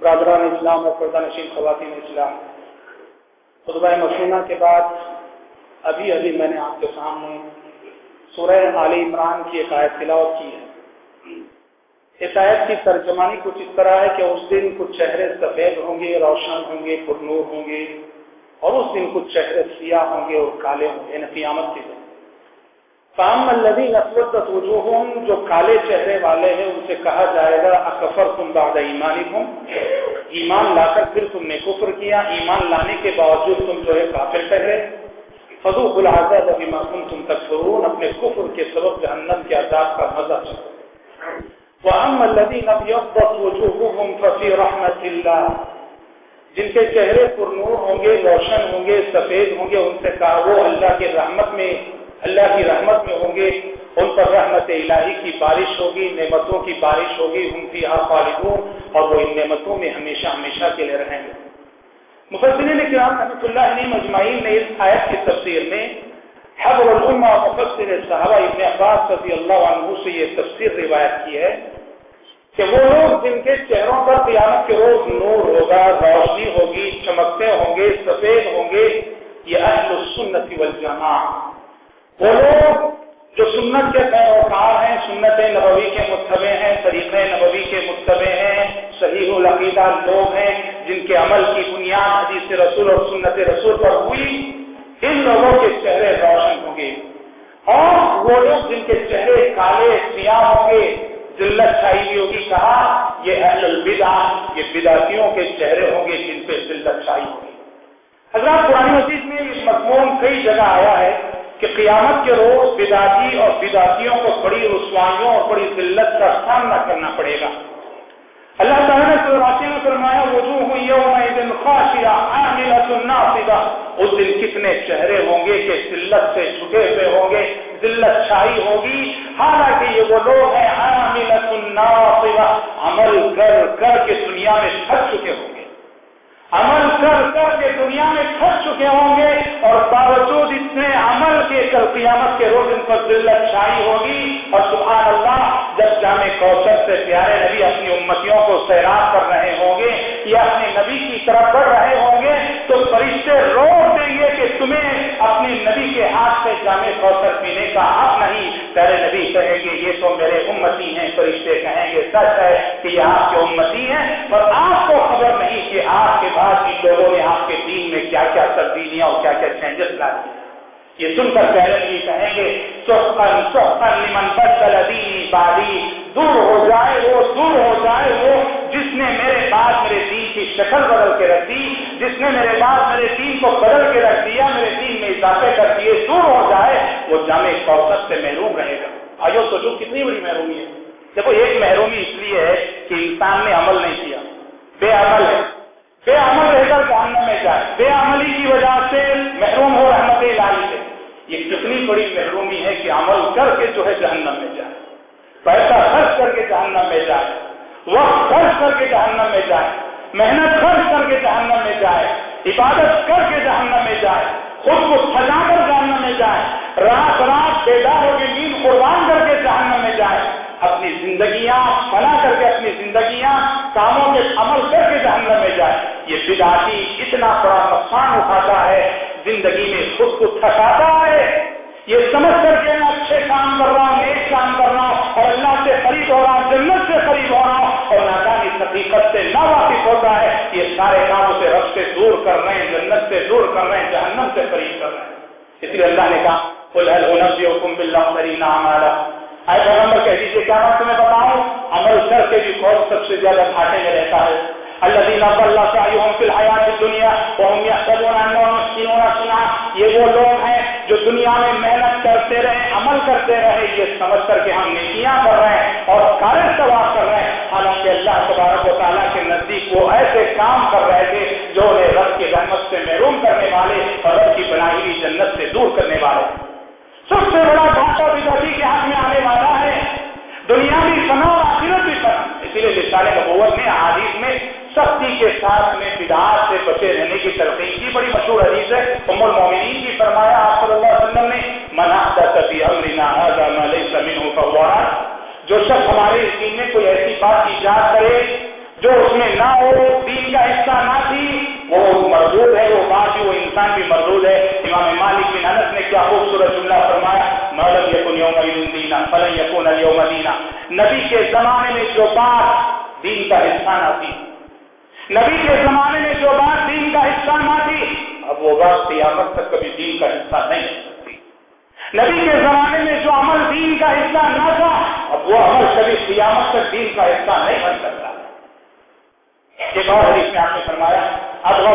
ब्रादरान इस्लाम और पर्दा नशीन खवातीन इस्लाम खुतबा मसूना के बाद अभी अभी मैंने आपके सामने सूरह आली इमरान की एक आयत तिलावत की है इस आयत की तर्जमानी कुछ इस तरह है कि उस दिन कुछ चेहरे सफेद होंगे रोशन होंगे पुरनूर होंगे और उस दिन कुछ चेहरे सिया होंगे और काले होंगे न कियामत के दिन। फामल्लदी नस्वत वजूहम, जो काले चेहरे वाले हैं, उनसे कहा जाएगा अकफर तुम बाद ईमानी तुम ईमान लाकर फिर तुमने कुफर किया। ईमान लाने के बावजूद तुम जो है काफिर ठहरे फजू गुलाजाद अभिमाकुम तुम तक तकफरून, अपने कुफर के सबब जहन्नम के आज़ाद का मज़ा चलो वहमल्लदी नबियत वजूहम फसी रहमतिल्लाह। जिनके चेहरे पुरनूर होंगे, रोशन होंगे, सफ़ेद होंगे, उनसे कहा, वो अल्लाह की रहमत में, अल्लाह की रहमत में होंगे। उन पर रहमत इलाही की बारिश होगी, नेमतों की बारिश होगी उनकी खालिदून, और वो इन नेमतों में हमेशा हमेशा के लिए रहेंगे। मुफसरिन ने किराम रहमतुल्लाह मजमाइन ने इस आयत की तफसीर में हबरुल्मा मुफसर साहबा इब्न अब्बास रज़ी अल्लाह से ये तफसीर रिवायत की है। कि वो लोग जिनके चेहरों पर क्यामत के रोज नूर होगा, रोशनी होगी, चमकते होंगे, सफ़ेद होंगे, ये अहल सुन्नति वल जमा वो लोग जो सुन्नत के पैरोकार हैं, सुन्नत नबवी के मुतबे हैं, तरीक़े नबवी के मुतबे हैं सही अकीदा लोग हैं, जिनके अमल की बुनियाद हदीस रसूल और सुन्नत रसूल पर हुई, इन लोगों के चेहरे रोशन होंगे। और वो लोग जिनके चेहरे काले सिया होंगे जिल्लत हुई होगी कहा, ये अहल बिदा ये बिदातियों के चेहरे होंगे जिन पे जिल्लत छाई होगी. हज़रत पुरानी मस्जिद में इस मजमून कई जगह आया है कि क़ियामत के रोज बिदाती और बिदातियों को बड़ी रसवाइयों और बड़ी जिल्लत का सामना करना पड़ेगा। अल्लाह ताला ने सुरासी में फरमाया वजूह यौम खाशिया आमिलतुन्नासिबा उस दिन कितने चेहरे होंगे कि जिल्लत से झुके हुए होंगे, जिल्लत छाई होगी। हालाँकि ये वो लोग हैं आमिलतुन्नासिबा अमल कर कर के दुनिया में थक चुके होंगे। अमल कर कर के दुनिया में थक चुके होंगे और बावजूद इतने अमल के कल कियामत के रोज इन पर जिल्लत छाई होगी और सुबह अल्लाह कौशल से प्यारे नबी अपनी उम्मतियों को सैराब कर रहे होंगे या अपने नबी की तरफ़ बढ़ रहे होंगे तो फरिश्ते रोक देंगे कि तुम्हें अपने नबी के हाथ से जामे कौशल पीने का हक नहीं। प्यारे नबी कहेंगे, ये तो मेरे उम्मती हैं। फरिश्ते कहेंगे, सच है कि ये आपके उम्मती हैं, पर आपको खबर नहीं कि आपके बाद इन लोगों ने आपके दीन में क्या क्या तब्दीलियाँ और क्या क्या चेंजेस ला दिए ये सुनकर पहले भी कहेंगे चौकन चौकन निमन बदल दीनी बारी दूर हो जाए वो, दूर हो जाए वो, जिसने मेरे बाद मेरे दीन की शक्ल बदल के रख दी, जिसने मेरे बाद मेरे दीन को बदल के रख दिया, मेरे दीन में इजाफे कर दिए, दूर हो जाए, वो जामे कौसत से महरूम रहेगा। आयो सोचो, कितनी बड़ी महरूमी है। देखो, एक महरूमी इसलिए है कि इंसान ने अमल नहीं किया। बेअमल है। बेअमल रहकर जहन्नम में जाए। बेअमली की वजह से महरूम हो रहमत इलाही से। ये कितनी बड़ी महरूमी है कि अमल करके जो है जहन्नम में जाए। पैसा खर्च करके जहन्नम में जाए। वक्त खर्च करके जहन्नम में जाए। मेहनत खर्च करके जहन्नम में जाए। इबादत करके जहन्नम में जाए। खुद को सजा कर जहन्नम में जाए। रात रात बेदार होकर नींद कुर्बान करके जहन्नम में जाए। अपनी जिंदगियाँ बना करके अपनी जिंदगियाँ, कामों के अमल करके जहन्नम में जाए। ये बिदाती इतना बड़ा नुकसान उठाता है ज़िंदगी में खुद को थकाता है। ये समझ करके मैं अच्छे काम कर रहा हूँ एक काम कर रहा हूँ, और अल्लाह से करीब हो रहा हूँ, जन्नत से करीब हो रहा हूँ, और नाकानी हकीकत से ना वाकिफ होता है ये सारे काम उसे रब से दूर कर रहे हैं, जन्नत से दूर कर रहे हैं, जहन्नम से करीब कर रहे हैं। इसलिए अल्लाह ने कहा आए पैगंबर कह दीजिए, क्या मैं तुम्हें बताऊँ? अमल करके भी कौन सबसे ज़्यादा घाटे में रहता है। दुनिया सुना ये वो लोग हैं जो दुनिया में मेहनत करते रहे, अमल करते रहे, ये समझ करके हम नेकियाँ कर रहे हैं और कार्य सवार कर रहे हैं। हालाँकि अल्लाह तबारक वाली के नज़दीक वो ऐसे काम कर रहे थे जो उन्हें रब की रहमत से महरूम करने वाले और रब की बनाई हुई जन्नत से दूर करने वाले। सबसे बड़ा घाटा विदाती के हाथ में आने वाला है। दुनिया भी फना और आखिरत भी सुना इसीलिए लिसाने नबूवत ने हदीस में, सख्ती के साथ में, बिदात से बचे रहने की तरफ़ की बड़ी मशहूर हदीस है। उम्मुल मोमिनीन की फरमाया, आप सल्लल्लाहु अलैहि वसल्लम ने, मना कर अमरिना हाजा समीन हो जो शख्स हमारे दीन में कोई ऐसी बात ईजाद करे जो उसमें ना हो, दीन का हिस्सा ना थी, वो मरदूद है, वो भी वो इंसान भी मरदूद है। इमाम मालिक बिन अनस ने क्या खूबसूरत जुमला फरमाया, मौलम यकुन यौमदीना फलन यकुन यौमदीना नबी के जमाने में जो बात दीन का हिस्सा ना थी, नबी के जमाने में जो बात दीन का हिस्सा ना थी, अब वो बात क्यामत तक कभी दीन का हिस्सा नहीं सकती नबी के जमाने में जो अमल दीन का हिस्सा ना था, अब वो अमल कभी क्यामत तक दीन का हिस्सा नहीं बन सकता। एक और हदीस में आपने फरमाया अल्लाह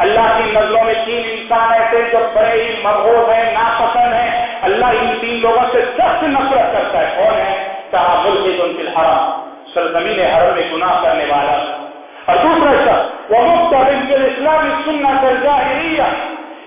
अल्लाह की नज़रों में तीन इंसान ऐसे जो बड़े ही मरहूब है, नापसंद है। अल्लाह इन तीन लोगों से सख्त नफरत करता है। कौन है? कहा मुल्क हरम। सरजमीन हरम में गुनाह करने वाला। और दूसरा शख्स वो मुख्त इस्लाम सुनना जाहिरिया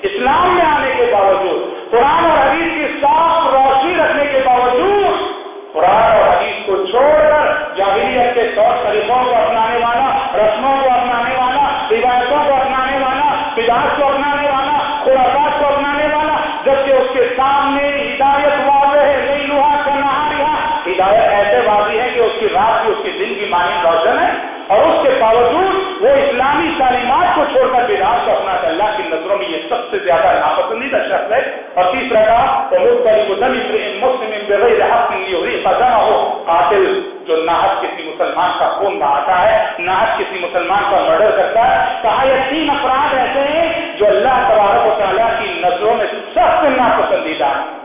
इस्लाम में आने के बावजूद, कुरान और हदीस की साफ़ रोशनी रखने के बावजूद कुरान और हदीस को छोड़कर जाहिलियत के तौर तरीकों को अपनाने वाला, रस्मों को अपनाने वाला रिवायतों को अपनाने वाला विधास को अपनाने वाला, खुराफात को अपनाने वाला, जबकि उसके सामने हिदायत वाले है, नहीं लुहा का नहारिया हिदायत ऐसे वाजी है कि उसकी रात की उसके दिन की मानी रोशन है। और उसके बावजूद वो इस्लामी तालीमत को छोड़कर विधान को अपना अल्लाह की नज़रों में ये सबसे ज़्यादा नापसंदीदा शख्स है। और तीसरा का हो कातिल जो नाहक किसी मुसलमान का खून बहाता है नाहक किसी मुसलमान का मर्डर करता है कहा यह तीन अपराध ऐसे हैं जो अल्लाह तबारक की नज़रों में सबसे नापसंदीदा है।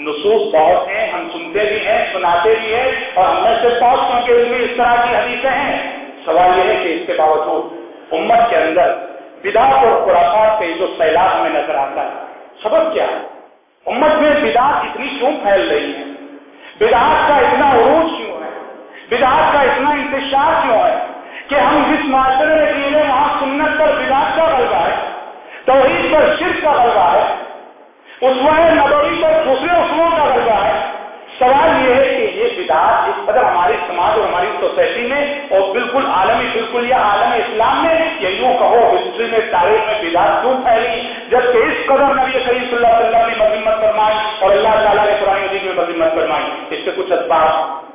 नसूस बहुत हैं, हम सुनते भी हैं, सुनाते भी हैं, और हमें से बहुत क्योंकि उनमें इस तरह की हदीसें हैं। सवाल यह है कि इसके बावजूद उम्मत के अंदर विदात और खुराफात के जो सैलाब हमें नज़र आता है सबक क्या है? उम्मत में विदात इतनी क्यों फैल रही है? विदात का इतना उरूज क्यों विदात का इतना इंतज़ार क्यों है कि हम जिस माशरे में जी रहे वहाँ सुन्नत पर विदात का गलबा है तोहीद पर शिर का गलबा है उसमें नबवी पर दूसरे उसमों का दर्जा है सवाल ये है कि ये विदात इस कदर हमारे समाज और हमारी सोसाइटी में और बिल्कुल आलमी बिल्कुल या आलम इस्लाम में, ये यूँ कहो, हिस्ट्री में, तारीख में विदात क्यों फैली जबकि इस कदर नबी करीम सल्लल्लाहु अलैहि वसल्लम ने मजम्मत फरमाई और अल्लाह ताला ने कुरान मजीद में मजम्मत फरमाई। इसके कुछ असबाब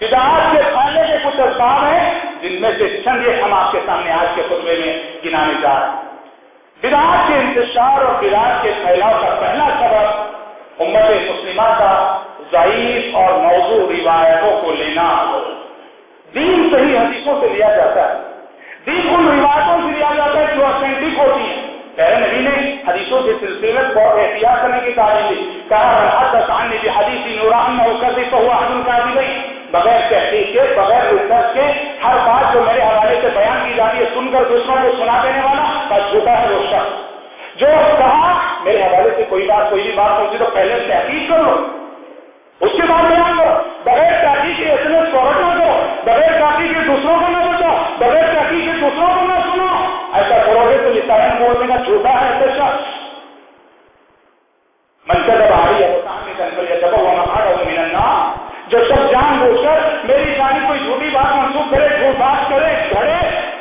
बिदात के फैलने के कुछ असबाब हैं, जिनमें से चंद हम आपके सामने आज के खुतबे में गिनाने जा रहे हैं। बिदात के इंतज़ार और बिदात के फैलाव का पहला सबब उम्मत मुस्लिमा का ज़यीफ और मौजू रिवायतों को लेना दीन सही हदीसों से लिया जाता है। दीन उन रिवायतों से लिया जाता है जो ऑथेंटिक होती है। पहले नबी ने हदीसों के सिलसिले में बहुत एहतियात करने की तारीफ़ दी कहा हदीसी नूरान हुआ का दी गई बगैर तहकीक के, बगैर रिसर्च के, हर बात जो मेरे हवाले से बयान की जाती है, सुनकर दूसरों को सुना देने वाला, बस झूठा है वो शख्स। जो कहा, मेरे हवाले से कोई बात, कोई भी बात पहुँची तो पहले तहकीक करो। उसके बाद बयान करो। बगैर ताकी के इतने फ़ौरन ना करो। बगैर ताकी के दूसरों को ना बचाओ बगैर ताकी के दूसरों को ना सुनो। ऐसा करोगे तो लिसायन बोलने का झूठा है ऐसे शख्स। मनकर जब आ रही है वो सामने कंपल जब वो मिलना जो सब जान बोलकर मेरी जानी कोई झूठी बात मनसूख करे, झूठ बात करे घड़े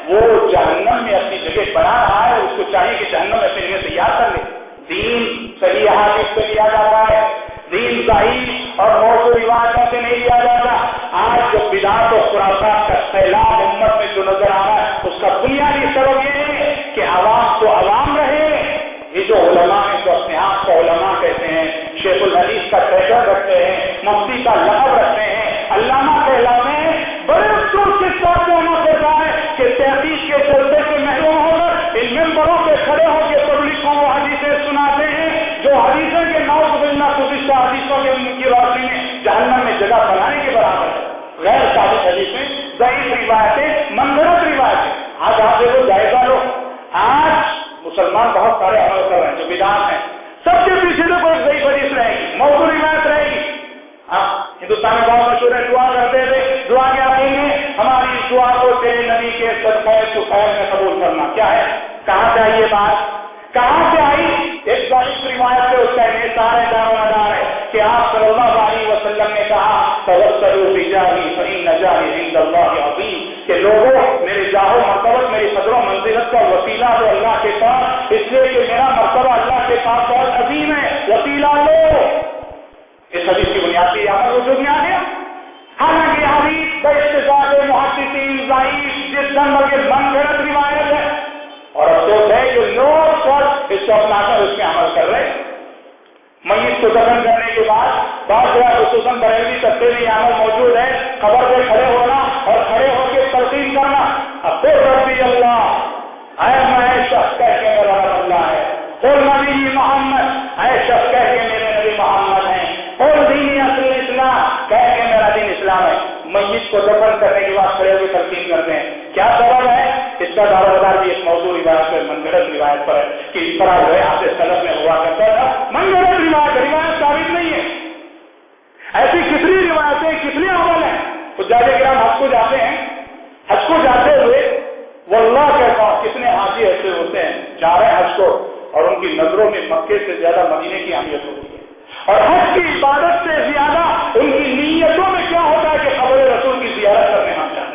वो जहन्नम में अपनी जगह बना रहा है उसको चाहिए कि जहन्नम में अपनी जगह तैयार कर ले। दीन सही हादिस से लिया जाता है। दीन सही और मौजू रिवाजों से नहीं लिया जाता। आज जो विदात और खुराफात का सैलाब उम्मत में जो नज़र आ रहा है, उसका बुनियादी सबब ये है कि आवाम तो आवाम रहे ये जो उलमा है, जो अपने आप को ओलमा कहते हैं, शेखुल हदीस का ट्रेजर रखते हैं, मुफ्ती का लहब रखते हैं, अल्लामा कहलाते हैं, बड़े अफसोस के साथ होना पड़ता है कि तहदीस के चलते से महरूम होकर, इन मेम्बरों पे खड़े होकर पब्लिक को वो हदीसें सुनाते हैं, जो हदीसों के नौ गुजरना गुजश्ता हदीसों के उनकी रोशनी में जहन्नम में जगह बनाने के बराबर है। गैर साबित हदीसें ज़ईफ रिवायतें मनगढ़ंत रिवायतें। आज आप देखो, जायजा लो। आज मुसलमान बहुत सारे अमल कर रहे हैं, जो विधान है। सबके पीछे तो कोई सही हदीस रहेगी, मौजूद रिवायत रहेगी। आप हिंदुस्तान में बहुत मशहूर है, दुआ करते थे, दुआ क्या कहेंगे हमारी दुआ को तेरे नदी के सदफे सुखैर में कबूल करना। क्या है? कहाँ से आई ये बात? कहाँ से आई? एक ज़ाहिर रिवायत से उसका इंसार है दारोमदार है कि आप सल्लल्लाहु अलैहि वसल्लम ने कहा तवस्सलू बिजाही फइन नजाही इंदल्लाह अजीम, कि लोगों, मेरे जाहो मरतबत मेरी कदरों मंजिलत का वसीला दो अल्लाह के पास, इसलिए कि मेरा मरतबा अल्लाह के पास बहुत अजीम है, वसीला लो। इस हदीस की बुनियाद की अमल वजूद में आ गया हालाँकि हदीस बेइस्तेजाद मुहद्दिसीन ज़ईफ जिस नंबर के मन गलत रिवायत है। और अफसोस है कि लोग सब इसको अपनाकर उसमें अमल कर रहे मयत को दफन करने के बाद बहुत बड़ा खसूसन बरेली सत्ते में अमल मौजूद है। खबर से खड़े होना और खड़े होकर तलसीम करना। अब फिर रबी अल्लाह आय मैं शख्स कह के मेरा अल्लाह है। फिर नबी मोहम्मद? आय शख्स कह के मेरे नबी मोहम्मद हैं। और दीन असल इस्लाम? कह के मेरा दिन इस्लाम है। मस्जिद को दफन करने के बाद खड़े होकर तलकीन करते हैं। क्या सबब है? इसका दारोदार भी एक मौजूद रिवायत पर मनगढ़ रिवायत पर है कि इस तरह जो है आपसे सलफ में हुआ करता था। मनगढ़ रिवायत रिवायत साबित नहीं है। ऐसी कितनी रिवायतें, कितने अमल है? तो जाजे ग्राम हज को जाते हैं। हज को जाते हुए, वल्लाह के पास कितने हाथी ऐसे होते हैं? जा रहे हैं हज को, और उनकी नज़रों में मक्के से ज़्यादा मदीने की अहमियत होती है। और हज की इबादत से ज़्यादा उनकी नीयतों में क्या होता है कि खबर रसूल की जियारत करने हम जाते हैं।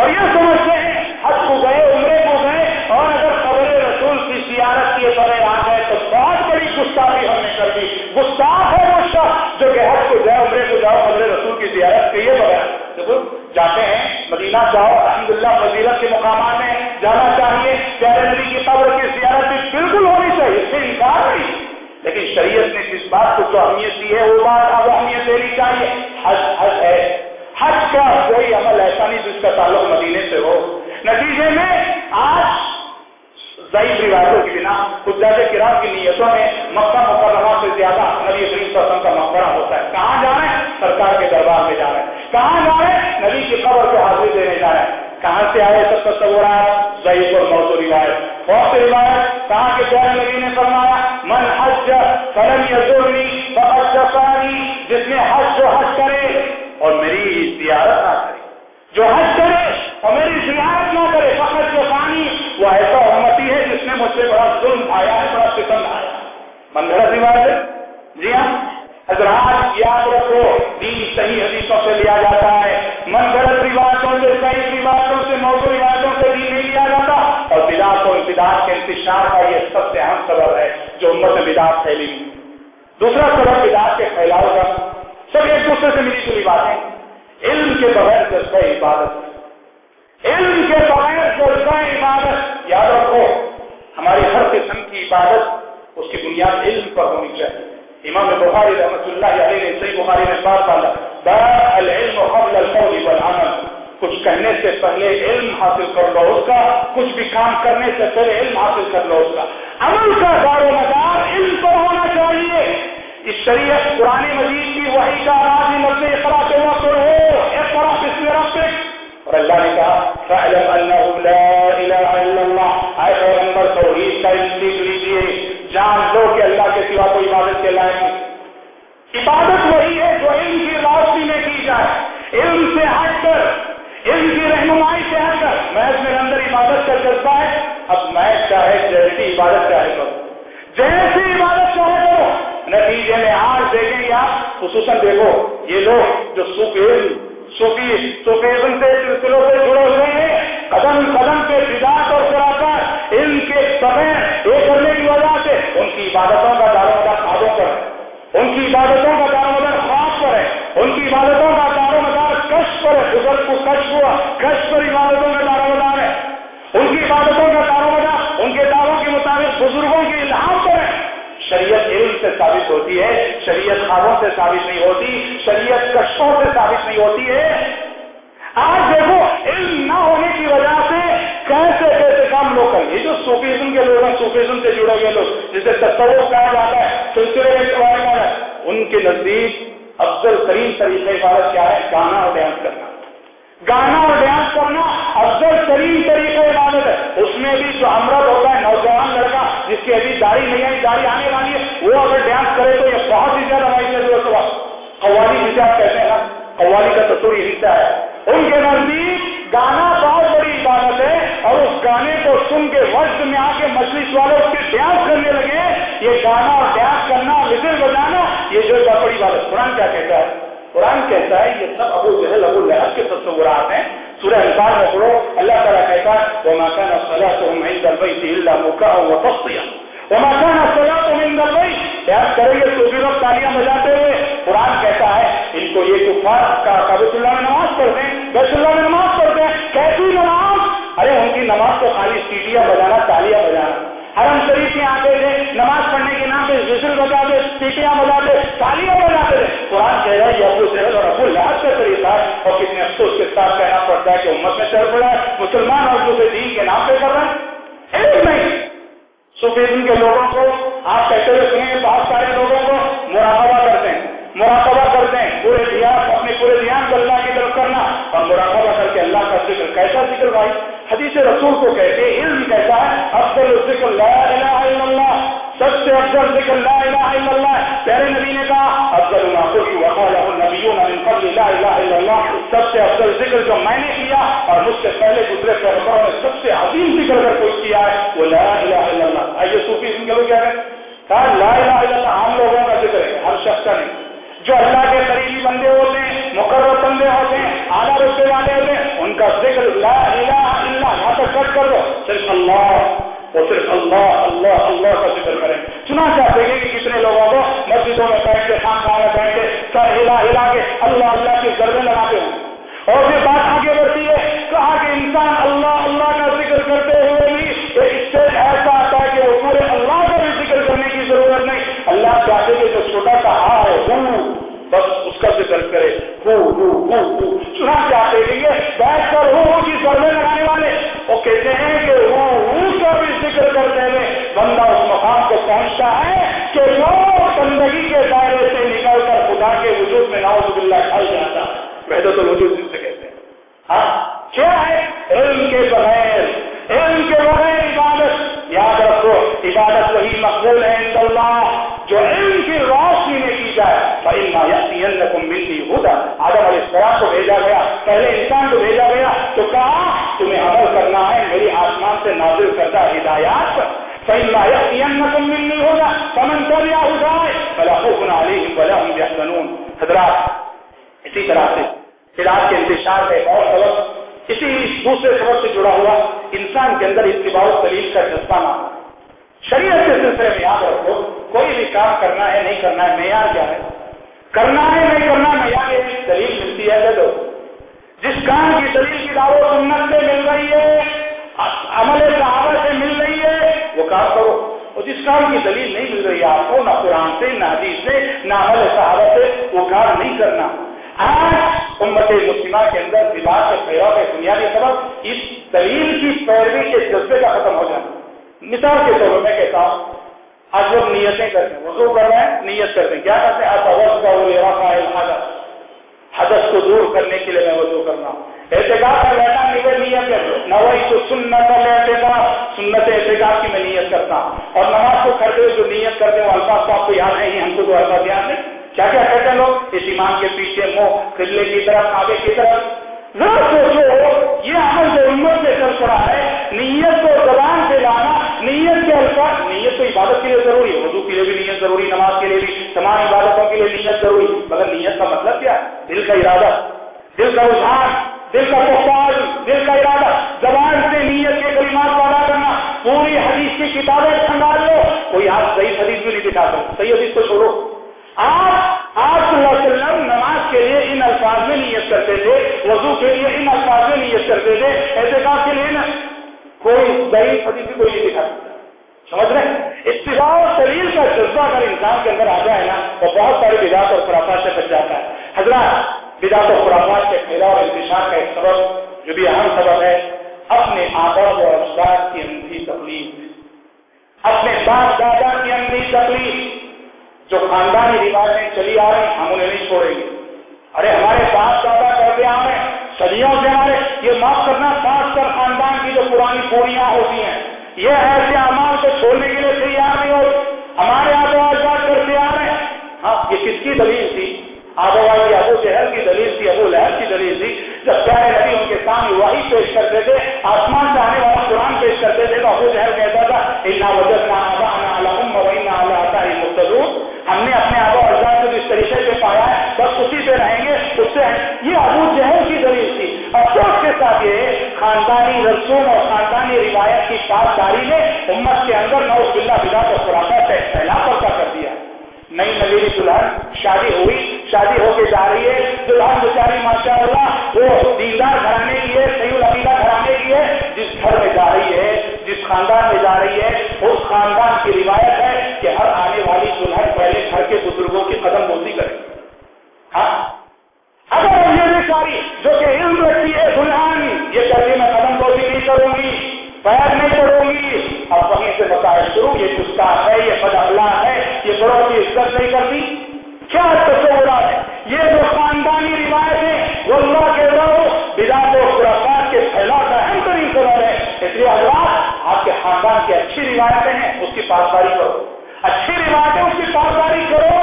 और यह समझते हैं हज को गए, उम्रे को गए, और अगर खबर रसूल की जियारत किए बगैर आ गए तो बहुत बड़ी गुस्ताखी हमने कर दी। गुस्ताख है वो जो कि हज को जाए, उम्रे को जाओ खबर रसूल की जियारत किए बगैर। देखो जाते हैं, मदीना जाओ अलहमदुल्ला फजीलत के मुकाम में जाना चाहिए नबी की खबर की जियारत भी बिल्कुल होनी चाहिए, इससे इनकार नहीं। लेकिन शरीयत ने जिस बात को जो अहमियत दी है, वो बात अब अहमियत देनी चाहिए। हज हज है। हज का कोई अमल ऐसा नहीं जिसका ताल्लुक मदीने से हो। नतीजे में, आज जईफ रिवायतों के बिना खुदाज किराम की नीयतों में मक्का मुकरमा से ज़्यादा नबी करीम का मकबरा होता है। कहाँ जा रहे हैं? सरकार के दरबार में जा रहे हैं। कहाँ जा रहे हैं? नबी की खबर को हाजिर देने जा रहे हैं। कहाँ से आए? सब तस्वुरात जईफ और मौजूद रिवायत। बहुत सी रिवायत, कहाँ के प्यारे नबी ने फरमाया, मन हज फलन यजुर्नी फनी जिसने हज जो हज करे और मेरी जियारत ना करे। जो हज करे और मेरी जियारत ना करे, फकत जो पानी, वो ऐसा उम्मती है जिसने मुझसे बड़ा जुल्म आया है, बड़ा सितम आया गलत रिवायत है? जी हाँ। हजरात, याद रखो, दीन सही हदीसों से लिया जाता है। मन गलत रिवाजों से, सही रिवाजों से मौजूद रिवाजों से दीन नहीं लिया जाता। और बिदात और बिदात के इंतज़ार का ये सबसे अहम सबब है, जो उम्मत में बिदात फैली दूसरा सबब बिदात के फैलाव का दूसरी बातें। इल्म के बगैर जज्बा इबादत इल्म के बगैर जज्बा इबादत। याद रखो, हमारी हर किस्म की इबादत, उसकी बुनियाद इल्म पर होनी चाहिए। इमाम बुखारी अलैहि ने, सही बुखारी कौल वल अमल कुछ कहने से पहले इल्म हासिल कर लो उसका, कुछ भी काम करने से पहले इल्म हासिल कर लो उसका। अमल का दारो मदार इल्म पर होना चाहिए। इस शरीयत पुराने मजीद की वही का आवाज़ नब्बे इकरा के वक्त इकरा बिस्म रब्बिक और अल्लाह ने कहा फअलम अन्नहु ला इलाहा इल्लल्लाह। आए पैगंबर तौहीद का इल्म लीजिए। जान लो कि अल्लाह के सिवा कोई इबादत के लायक इबादत वही है जो इल्म की रोशनी में की जाए। इल्म से हटकर इल्म की रहनुमाई से हटकर महज मेरे अंदर इबादत का जज्बा है। अब मैं चाहे जैसी इबादत चाहे करो। जैसी इबादत चाहे करो। नतीजे में आज देखेंगे आप खसूस देखो, ये लोग जो सुफीज सूफी सूफीज्म से सिलसिलों से जुड़े हुए हैं, कदम कदम पे बिदात और सराकर इनके समय ये करने की वजह से उनकी इबादतों का दारोमदार खादों पर उनकी इबादतों का दारोमदार ख्वाब पर है। उनकी इबादतों का दारोमदार कश पर है। बुज़ुर्ग को कश हुआ कश पर इबादतों का दारोमदार है। उनकी इबादतों का दारोमदार उनके दावों के मुताबिक बुज़ुर्गों के इल्हाम पर है शरीयत इल्म से साबित होती है, शरीयत खाबों से साबित नहीं होती, शरीयत कष्टों से साबित नहीं होती है। आज देखो, इल्म न होने की वजह से कैसे कैसे काम लोग कर। जो सूफीज्म के लोग हैं, सूफीज्म से जुड़े हुए लोग, जिसे तस्वो कहा जाता है, सिलसिले में बारे में, उनके नज़दीक अफजल तरीन तरीके इबादत क्या है, गाना और डांस करना। गाना और डांस करना अफजल तरीन तरीके इबादत है उसमें भी जो अमृत होता है, नौजवान लड़का, जिसकी अभी दाढ़ी नहीं आई, दाढ़ी आने वाली है, वो अगर डांस करे तो ये बहुत ही ज़्यादा हमारी ज़रूरत हुआ जिसे आप कहते हैं ना, कव्वाली का तस्वीर हिस्सा है। उनके नज़दीक गाना बहुत बड़ी इबादत है और उस गाने को सुन के वक्त में आके मजलिस वाले उसके डांस करने लगे। ये गाना और डांस करना विजिल बजाना, ये जो बड़ी बात कुरान क्या कहता है? कुरान कहता है, ये सब अबू जहल, अबू लहब के तस्वुरात हैं। सूर्य अंसार में पढ़ो, अल्लाह तला कहता है वो माकान सला तो हम इल्ला मुका व तस्तिया। वो माकान सला तो हम याद करेंगे तो भी लोग तालियाँ बजाते हुए कुरान कहता है, इनको ये कुफार का कबीतुल्ला में नमाज़ पढ़ते हैं बैतुल्ला में नमाज़ पढ़ते हैं कैसी नमाज़? अरे, उनकी नमाज़ तो खाली सीटियाँ बजाना, तालियाँ बजाना। हरम शरीफ में आते थे, नमाज़ पढ़ने के नाम पे जिसर बजाते सीटियाँ बजाते, तालियाँ बजाते थे। कुरान कह रहा है अबू जहल और अबू लहब का तरीका और कितने अफसोस के साथ कहना पड़ता है कि उम्मत में चल पड़ा है। मुसलमान और दूसरे दीन के नाम पे कर हैं। एक नहीं। सुफीज्म के लोगों को, आप कहते हुए सुनेंगे बहुत सारे लोगों को मुराकबा करते हैं। मुराकबा करते हैं। पूरे अपने पूरे ध्यान अल्लाह की तरफ़ करना और मुराकबा करके अल्लाह का ज़िक्र कैसा ज़िक्र भाई? हदीस रसूल को कहते इल्म कहता है? अफजल ज़िक्र, ला सबसे अफजल ज़िक्र, ला प्यारे नबी ने कहा, अफजल सबसे अफजल ज़िक्र जो मैंने किया और मुझसे पहले दूसरे पैगंबरों ने सबसे अजीम ज़िक्र अगर कोई किया है, वो ला आइए सूफी लोग क्या है कहा, ला इलाहा लोगों का ज़िक्र है हर शख्स का नहीं। जो अल्लाह के करीबी बंदे होते हैं मुकर्र बंदे होते हैं, आला रुतबे वाले होते हैं, उनका ज़िक्र यहाँ तक कट कर दो। सिर्फ़ अल्लाह, वो सिर्फ़ अल्लाह अल्लाह अल्लाह का ज़िक्र करें। सुना चाहते हैं कि कितने लोगों को मस्जिदों में बैठ के खान में बैठ के सर हिला हिला के अल्लाह अल्लाह की गर्दे लगाते हैं। और फिर बात आगे बढ़ती है कहा कि इंसान अल्लाह अल्लाह का ज़िक्र करते हुए भी एक स्टेज ऐसा आता है कि वो पूरे अल्लाह का भी ज़िक्र करने की ज़रूरत नहीं। अल्लाह चाहते कि जो छोटा सा हा, है हूँ बस उसका ज़िक्र करे। हूँ हूँ हूँ हूँ। सुना चाहते ये बैठ कर हूँ हूँ की सर्वे लगाने वाले। वो कहते हैं कि हूँ हूँ का भी ज़िक्र करते हुए बंदा उस मकाम को पहुँचता है कि लोग बंदगी के दायरे से निकलकर खुदा के वजूद में नाउजुबिल्ला ढल जाता है। वहदत वजूद जिससे कहते हैं। हाँ क्या है? इल्म के बगैर इल्म के बगैर इबादत। याद रखो, इबादत वही मकबूल है इंशाल्लाह जो इल्म की रोशनी में की जाए। मिलती हुदा। आदम अलैहिस्सलाम को भेजा गया। पहले इंसान को भेजा गया। तो कहा, तुम्हें अमल करना है, मेरी आसमान से नाजिल करता हिदायत। मिलनी होगा समन तबिया हुदाए भला खुफन अलैहिम वला हम यहजनून। हजरात, इसी तरह से। फिर आपके इंतज़ार में और सबक। इसी दूसरे सबक से जुड़ा हुआ इंसान के अंदर इतबा दलील का जज्बा ना हो। शरीयत के सिलसिले में याद रखो, कोई भी काम करना है, नहीं करना है, मैार क्या है? करना है, नहीं करना मैार ये दलील मिलती है जिस काम की दलील की दावत सुन्नत से मिल रही है अमल सहाबा से मिल रही है, वो काम करो। और जिस काम की दलील नहीं मिल रही है, आपको ना कुरान से, ना हदीस से, ना अमल सहाबा से, वो काम नहीं करना। आज उम्मत मुस्लिमा के अंदर विवाद के फैलाव के बुनियादी सबक इस दलील की पैरवी के जज्बे का खत्म हो जाना। मिसाल के तौर में कहता हूँ, आज लोग नीयतें करते हैं, वज़ू कर रहे हैं, नीयत करते हैं। क्या करते हैं? आप हदस। हदस को दूर करने के लिए मैं वज़ू करना एहतिकाफ का बैठा निवे नियत कर नवाई तो सुन्नत एहतिकाफ सुन्नत एहतिकाफ की मैं नियत करता और नमाज़ को करते हुए जो नियत करते हैं अल्फाज तो आपको याद है हमको तो अल्फाज याद है क्या क्या कहते हैं लोग? इस ईमान के पीछे मुँह किले की तरफ़, आगे की तरफ़। जरा सोचो, ये अमल जो उम्मत में चल पड़ा है, नीयत को जबान से लाना, नीयत के अल्फाज नीयत तो इबादत के लिए ज़रूरी है, वज़ू के लिए भी नीयत ज़रूरी, नमाज़ के लिए भी, तमाम इबादतों के लिए नीयत ज़रूरी। मगर नीयत का मतलब क्या? दिल का इरादा। दिल का रुझान, दिल का पुख्ताज दिल का इरादा। जबान से नीयत के कलिमात को अदा करना। पूरी हदीस की किताबें खंगाल लो। कोई आप सही हदीस भी नहीं दिखा सकते। सही हदीस को छोड़ो। आप आप नमाज़ के लिए इन अल्फाज में नीयत करते थे, वज़ू के लिए इन अल्फाज में नीयत करते थे ऐसे काम के लिए ना, कोई हदीस भी कोई नहीं दिखा समझ रहे इतवा शरीर का जज्बा अगर इंसान के अंदर आ जाए ना तो बहुत सारे विदात और खुराफात से बच जाता है। हजरात विदात और खुराफात के फैला और इंतज़ार का एक सबब, जो भी अहम सबब है, अपने आदाब और अजदाद की अंधी तकलीफ़। अपने बाप दादा की अंधी तकलीफ़। जो खानदानी रिवाजें चली आ रही, हम उन्हें नहीं छोड़ेंगे। अरे, हमारे बाप दादा करते आ रहे सदियों से हमारे, ये माफ़ करना खासकर खानदान की जो पुरानी पूरियाँ होती हैं, ये ऐसे अमाल को छोड़ने के लिए तैयार नहीं हो हमारे आदवाज करते आ रहे हैं। हाँ ये किसकी दलील थी? आदोवाजी अबू जहर की दलील सामने वही पेश करते थे, आसमान से आने वाला कुरान पेश करते थे तो अबू जहर कहता था, इन्ना वजह ना ना ना हमने अपने आबा अजाद को जिस तरीके से पाया है, बस उसी से रहेंगे, उससे ये अबू जहल की दलील थी। अफसोस के साथ ये खानदानी रसूम और खानदानी रिवायत की पासदारी ने उम्मत के अंदर नौबिल्ला बिदा को खुराका फैला पड़ता कर दिया। नई नवीरी दुल्हन शादी हुई, शादी होके जा रही है। दुल्हन बेचारी माशा वो दीदार घराने की है सही अकीदा घराने की है, जिस घर में जा रही है, जिस खानदान में जा रही है। उस खानदान की रिवायत है कि हर आने वाली दुल्हन पहले घर के बुज़ुर्गों की कदम बोती करे। हाँ? अगर ये बेचारी जो कि इल्म रखती है, दुल्हन, ये कहती मैं कदम बोती नहीं करूँगी। पैर नहीं करूँगी अब वहीं से बताया शुरू ये गुस्सा है ये बदला है ये बड़ों की इज़्ज़त नहीं करती क्या तस्वुरात है ये जो खानदानी रिवायत है वो अल्लाह के रहो बिदात खुराफात के फैलाव का अहम तरीन सबब है इसलिए अल्लाह आपके खानदान की अच्छी रिवायतें हैं उसकी पासदारी करो अच्छी रिवायतें उसकी पासदारी करो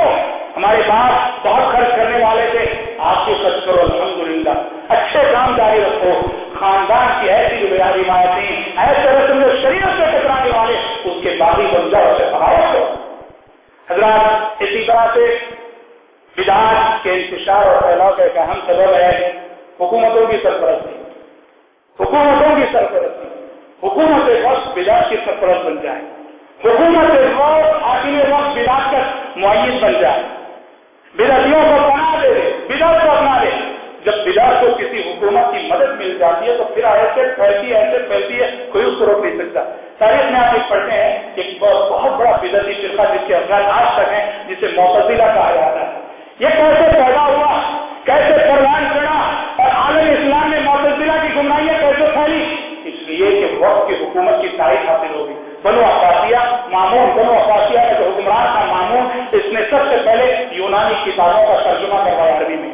हमारे बाप बहुत खर्च करने वाले थे आपको खर्च करो अलहमदुल्ला अच्छे काम जारी रखो। खानदान की ऐसी जो रिवायतें ऐसे रस्म जो शरीर से टकराने वाले, उसके बाकी बन जाओ, उसे सहायक करो। हजरात, इसी तरह से विदात के इंतज़ार और फैलाव का एक अहम सबब है, हुकूमतों की सरपरस्ती। हुकूमतों की सरपरस्ती। हुकूमत वक्त बिदात की सरपरस्त बन जाए। हुकूमत वक्त हाकिम वक्त बिदात का मुन बन जाए। बिदतियों को बना दे, बिदात को अपना दे। जब बिदात को किसी हुकूमत की मदद मिल जाती है तो फिर ऐसे फैलती है ऐसे फैलती है, कोई उसको रोक नहीं सकता। तारीख में आप एक पढ़ते हैं, एक बहुत बड़ा बिदती फिरका जिसके अफगान आज तक है, जिसे मोतजिला कहा जाता है। ये कैसे पैदा हुआ? कैसे परवान चढ़ा और आलम इस्लाम में मोतजिला की गुमराइयाँ कैसे फैली? इसलिए कि वक्त की हुकूमत की तारीख हासिल होगी। बनो अफासिया मामून, बनो अफासिया का जो हुक्मरान था मामून। इसने सबसे पहले यूनानी किताबों का तर्जुमा करवाया अरबी में।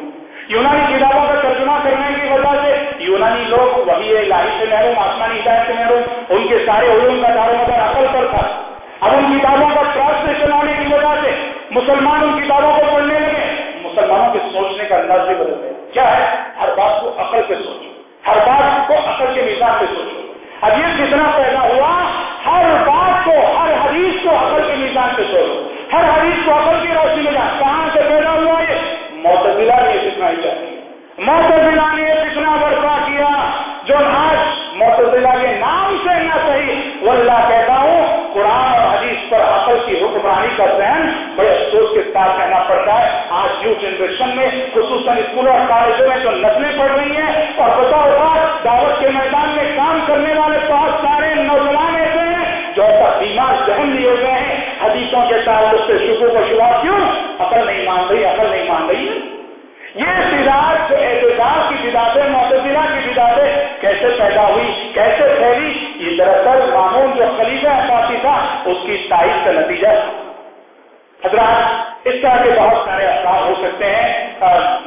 यूनानी किताबों का तर्जुमा करने की वजह से यूनानी लोग वही लाही से महरूम आसमानी हिदायत से महरूम उनके सारे उलूम का दारो मदार अकल पर था। अब उन किताबों का ट्रांसलेशन होने की वजह से मुसलमान उन किताबों को पढ़ने लगे। मुसलमानों के सोचने का अंदाज भी बदल गया। क्या है? हर बात को अकल पे सोचो। हर बात को अकल के मिजाज पे सोचो। अब ये कितना पैदा हुआ, हर बात को, हर हदीस को अकल के मिजाज पे सोचो। हर हदीस को अकल की रोशनी में कहाँ से पैदा हुआ ये? मोतजिला ने सिखाई जाती है मोतजिला ने कितना बर्फा किया। जो आज मोतजिला के नाम से न सही वो अल्लाह कहता हूँ, कुरान और हदीस पर अकल की हुक्मरानी का जहन बड़े अफसोस के साथ कहना पड़ता है। आज न्यू जनरेशन में खसूस स्कूलों और कॉलेजों में जो नस्लें पढ़ रही हैं। और बताओ दावत के मैदान में काम करने वाले बहुत सारे नौजवान जो बीमार जहन लिए हुए हैं। हदीसों के साथ उससे शुभ को शुभ क्यों? अकल नहीं मान रही, अकल नहीं मान रही ये बिदात जो एहतजाज की बिदातें, मोतजिला की बिदातें कैसे पैदा हुई, कैसे फैली, ये दरअसल कानून जो खलीफा असासी था, उसकी ताइज का नतीजा। था हजरात, इस तरह के बहुत सारे अफसार हो सकते हैं।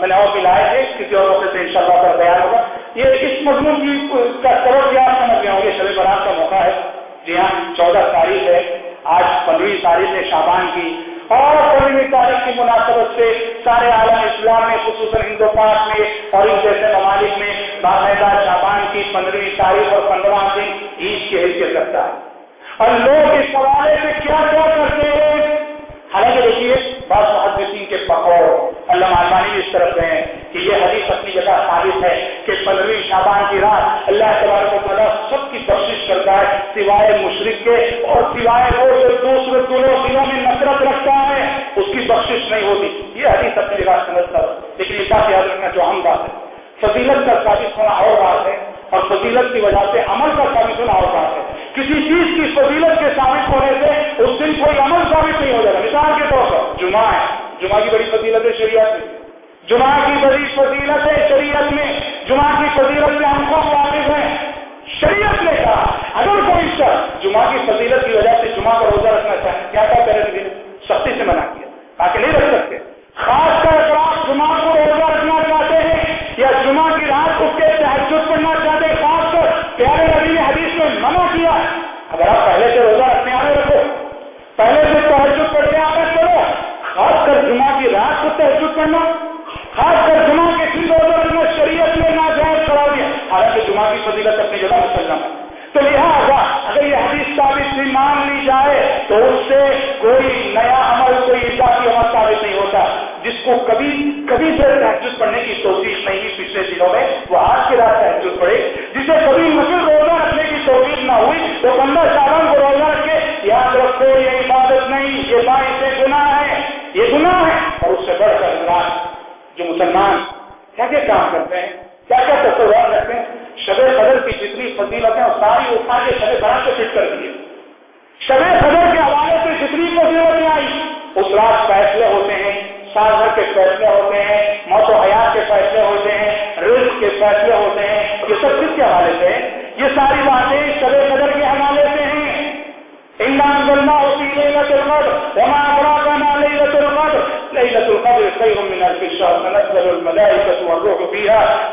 मैंने और भी लाए थे, किसी और मौके से इंशाल्लाह का बयान होगा। ये इस मजमून की, का सबक भी आप समझ गए होंगे शब बरात का मौका है। जी हाँ चौदह तारीख है, आज पंद्रहवीं तारीख है शाबान की। और पंद्रहवीं तारीख की मुनासबत से सारे आलम इस्लाम में खसूस पाक में और इन जैसे ममालिक में बाकायदा शाबान की पंद्रहवीं तारीख और पंद्रह दिन ईद की हैसियत करता है। और लोग इस हवाले से क्या क्या करते हैं? हालाँकि देखिए, बात मुहदसिन के बकौर अल्लाह अलमानी भी इस तरफ़ गए कि ये हदीस अपनी जगह साबित है कि पंद्रहवीं शाबान की रात अल्लाह तबारक सबकी बख्शिश करता है, सिवाय मुशरक के और सिवाय वो जो दूसरे दोनों दिनों में नफरत रखता है, उसकी बख्शिश नहीं होती। ये हदीस अपनी जगह समझता लेकिन इस बात याद रखना जो हम बात है। फजीलत का साबित होना और बात है और फजीलत की वजह से अमल का साबित होना और बात है। किसी चीज़ की फजीलत के साबित होने से उस दिन कोई अमल साबित नहीं हो जाएगा। मिसाल के तौर पर जुमा है। जुमा की बड़ी फजीलत है शरीयत में। जुमा की बड़ी फजीलत है शरीयत में। जुमा की फजीलत से हमको वाकिफ है। शरीयत ने कहा, अगर कोई शख्स जुमा की फजीलत की वजह से जुमा का रोजा रखना चाहे, क्या क्या दिन सख्ती से मना किया? ताकि नहीं रख सकते। खासकर अगर आप जुमा को रोजा रखना चाहते हैं या जुमा की रात उसके तहजुद पढ़ना चाहते हैं, खासकर प्यारे किया अगर आप पहले से रोजा रखने आने रखो पहले से तहजुद पढ़ने आने चलो। खासकर जुमा की रात को तहजुद पढ़ना खासकर जुमा के दिन रोजा रखना शरीयत में ना जायज़ करा दिया। हालाँकि जुमा की फजीलत अपनी जगह मुसलम है तो लिहाजा, अगर यह हदीस साबित भी मान ली जाए तो उससे कोई नया अमल, कोई इजाफी अमल साबित नहीं होता। जिसको कभी कभी से तहजुद पढ़ने की तोफीक नहीं पिछले दिनों में, वो आज के रात तहजुद पढ़े जिसे कभी मुझे रोजा रखने की तोफीक ना हुई तो पंद्रह सालों को रोजा रखे, याद रखो, ये इबादत नहीं, ये बाइस गुनाह है, ये गुनाह है, और उससे बढ़कर जो मुसलमान क्या क्या काम करते हैं, क्या क्या तस्वर रखते हैं, शबे कदर की जितनी फजीलतें सारी उठा के शब बरात को फिट कर दिए। शब कदर के हवाले से जितनी फजीलतें आई, उस रात फैसले होते हैं साल भर के फैसले होते हैं, मौत हयात के फैसले होते हैं, रिस्क के फैसले होते हैं, ये सब किसके हवाले से ये सारी बातें शबे कदर के हवाले से हैं। इंदान गलमा होती लैलतुल्कद वमा अबरा का ना ले लतुलमद नहीं लतुलमद लैलतुल्कद लैलतुल्कद खैरुम मिन अल्फ शहर तनज्जलुल मलाइकतु वरुहु फीहा।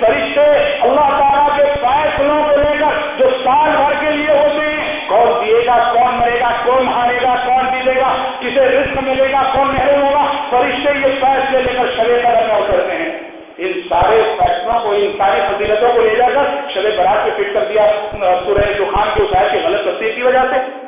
फरिश्ते अल्लाह ताला के फैसलों को लेकर जो साल भर के लिए होते हैं, कौन दिएगा, कौन मरेगा, कौन हारेगा, कौन जीतेगा, किसे रिस्क मिलेगा, कौन नहीं होगा, फरिश्ते ये फैसले लेकर शरीर कदम उतरते हैं। इन सारे फैसलों को, इन सारी फजीलतों को ले जाकर शब बरात में फिट कर दिया सूरह दुखान के उसाय की गलत तस्वीर की वजह से।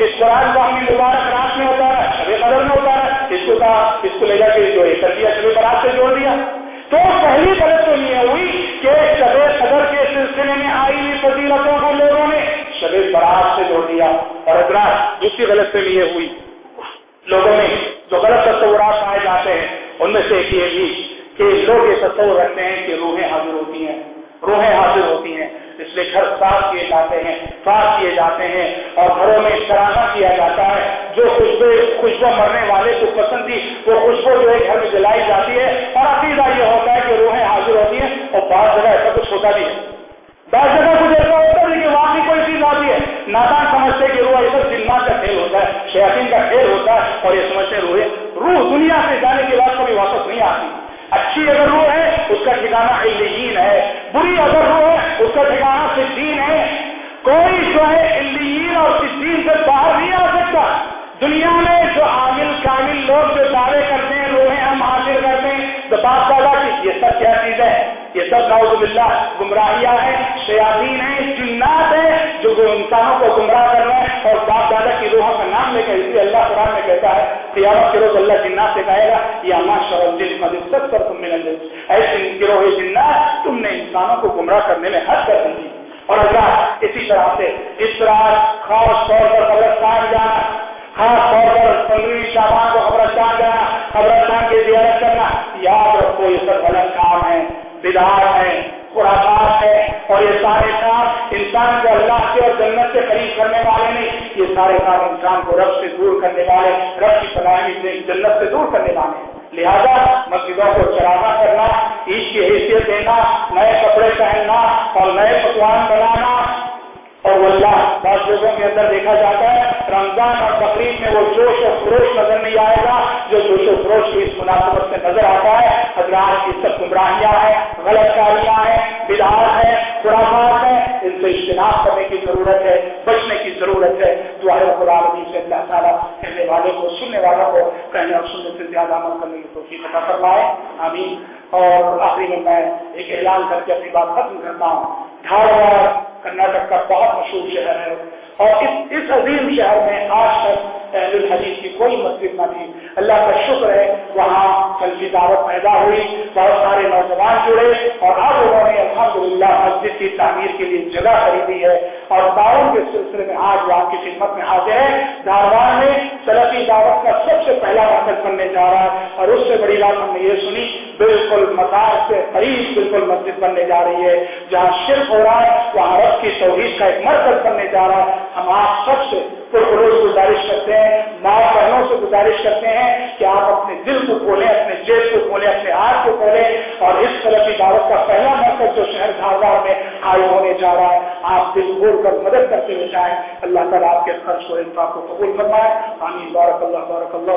इस कुरान को हमने मुबारक रात में उतारा अभी कदर में उतारा इसको कहा इसको ले जाके जो है कर दिया शबे बरात से जोड़ दिया तो पहली गलत तो ये हुई कि शबे कदर के सिलसिले में आई हुई फजीलतों को लोगों ने शबे बरात से जोड़ दिया और अदरात दूसरी गलत से ये हुई लोगों में जो गलत तस्वुरात पाए जाते हैं उनमें से एक ये भी कि लोग ये तस्वर रखते हैं कि रूहें हाजिर होती हैं। रूहें हाजिर होती हैं। इसलिए घर साफ़ किए जाते हैं, साफ़ किए जाते हैं और घरों में शराना किया जाता है। जो खुशबू खुशबू मरने वाले को पसंद थी वो खुशबू जो है घर में जलाई जाती है और अकीदा ये होता है कि रूहें हाजिर होती हैं और बहुत जगह ऐसा कुछ होता भी है। बहुत जगह कुछ ऐसा होता है कि वाकई कोई चीज़ आती है। नादान समझते कि रूह ऐसा जिन्ना का खेल होता है, शयातीन का खेल होता है और ये समझते रूहे, रूह दुनिया से जाने के बाद कभी वापस नहीं आती। अच्छी अगर रूह है, उसका ठिकाना इल्लीन है। बुरी अगर रूह है, उसका ठिकाना सिद्दीन है। कोई जो है इल्लीन और सिद्दीन से बाहर नहीं आ सकता। दुनिया में जो आमिल कामिल लोग जो दावे करते हैं, रोहे हम हासिल करते हैं तो बात दादा की। ये सब क्या चीज़ है? ये सब नाउजुबिल्ला गुमराहिया है, शयातीन है, जिन्नात है, जो इंसानों को गुमराह कर रहे हैं और बाप दादा की रूहों का नाम लेकर इसलिए अल्लाह कुरान में कहता है, क्यामत के रोज अल्लाह जिन्नात से कहेगा, या माशर जिन मदिसत पर तुम मिलन ऐसे गिरोह जिन्नात, तुमने इंसानों को गुमराह करने में हद कर दी और अल्लाह इसी तरह से इस तरह खास तौर पर कब्रस्तान जाना खास तौर पर पंद्रहवीं शाबान को कब्रस्तान जाना कब्रस्तान की जियारत करना, याद रखो, ये सब गलत काम है, बिदार है, खुराफात है, और ये सारे काम इंसान को अल्लाह के और जन्नत से करीब करने वाले नहीं, ये सारे काम इंसान को रब से दूर करने वाले, रब की सलाही से जन्नत से दूर करने वाले लिहाजा मस्जिदों को चराना करना, ईद की हैसियत देना, नए कपड़े पहनना और नए पकवान बनाना और वल्लाह बहुत लोगों के अंदर देखा जाता है। रमज़ान और बकरीद में वो जोश और खरोश नज़र नहीं आएगा। जो जोश और खरोश की इस मुनासिबत से नज़र आता है, हजरात की सब गुमराहियाँ हैं, गलतकारियाँ हैं बिधार है, खुराफात है। इनसे इज्तनाब करने की ज़रूरत है, बचने की ज़रूरत है। दुआए खुराबी से अल्लाह ताला कहने वाले को, सुनने वालों को कहने और सुनने से ज़्यादा अमल करने की तोफीक अता फरमाए। आमीन। और आखिरी में मैं एक ऐलान करके अपनी बात खत्म करता हूँ। धारवाड़, कर्नाटक का बहुत मशहूर शहर है और इस इस अजीम शहर में आज तक अहलुल हदीस की कोई मस्जिद न थी। अल्लाह का शुक्र है, वहाँ कल की दावत पैदा हुई, बहुत सारे नौजवान जुड़े और आज उन्होंने अलहमदुल्ला मस्जिद की तामीर के लिए जगह खरीदी है। और दावत के सिलसिले में आज वो आपकी खिदमत में हाजिर है। धारवाड़ में सलफी दावत का सबसे पहला मरकज बनने जा रहा है और उससे बड़ी बात हमने ये सुनी, बिल्कुल मकान से करीब बिल्कुल मस्जिद बनने जा रही है। जहाँ सिर्फ़ हो रहा है, वहाँ रब की तोहिश का एक मरकज बनने जा रहा है। हम आप सबसे पुरखरोज गुजारिश करते हैं माँ बहनों से गुजारिश करते हैं कि आप अपने दिल को खोलें अपने जेब को खोलें अपने हाथ को खोलें और इस तरह की दावत का पहला मरकज जो शहर धारवाड़ में हाई होने जा रहा है आप दिल खोल कर मदद करते हुए जाए अल्लाह तला आपके खर्च को इनका को कबूल फरमाए आमीन बारक अल्लाह बारक अल्लाह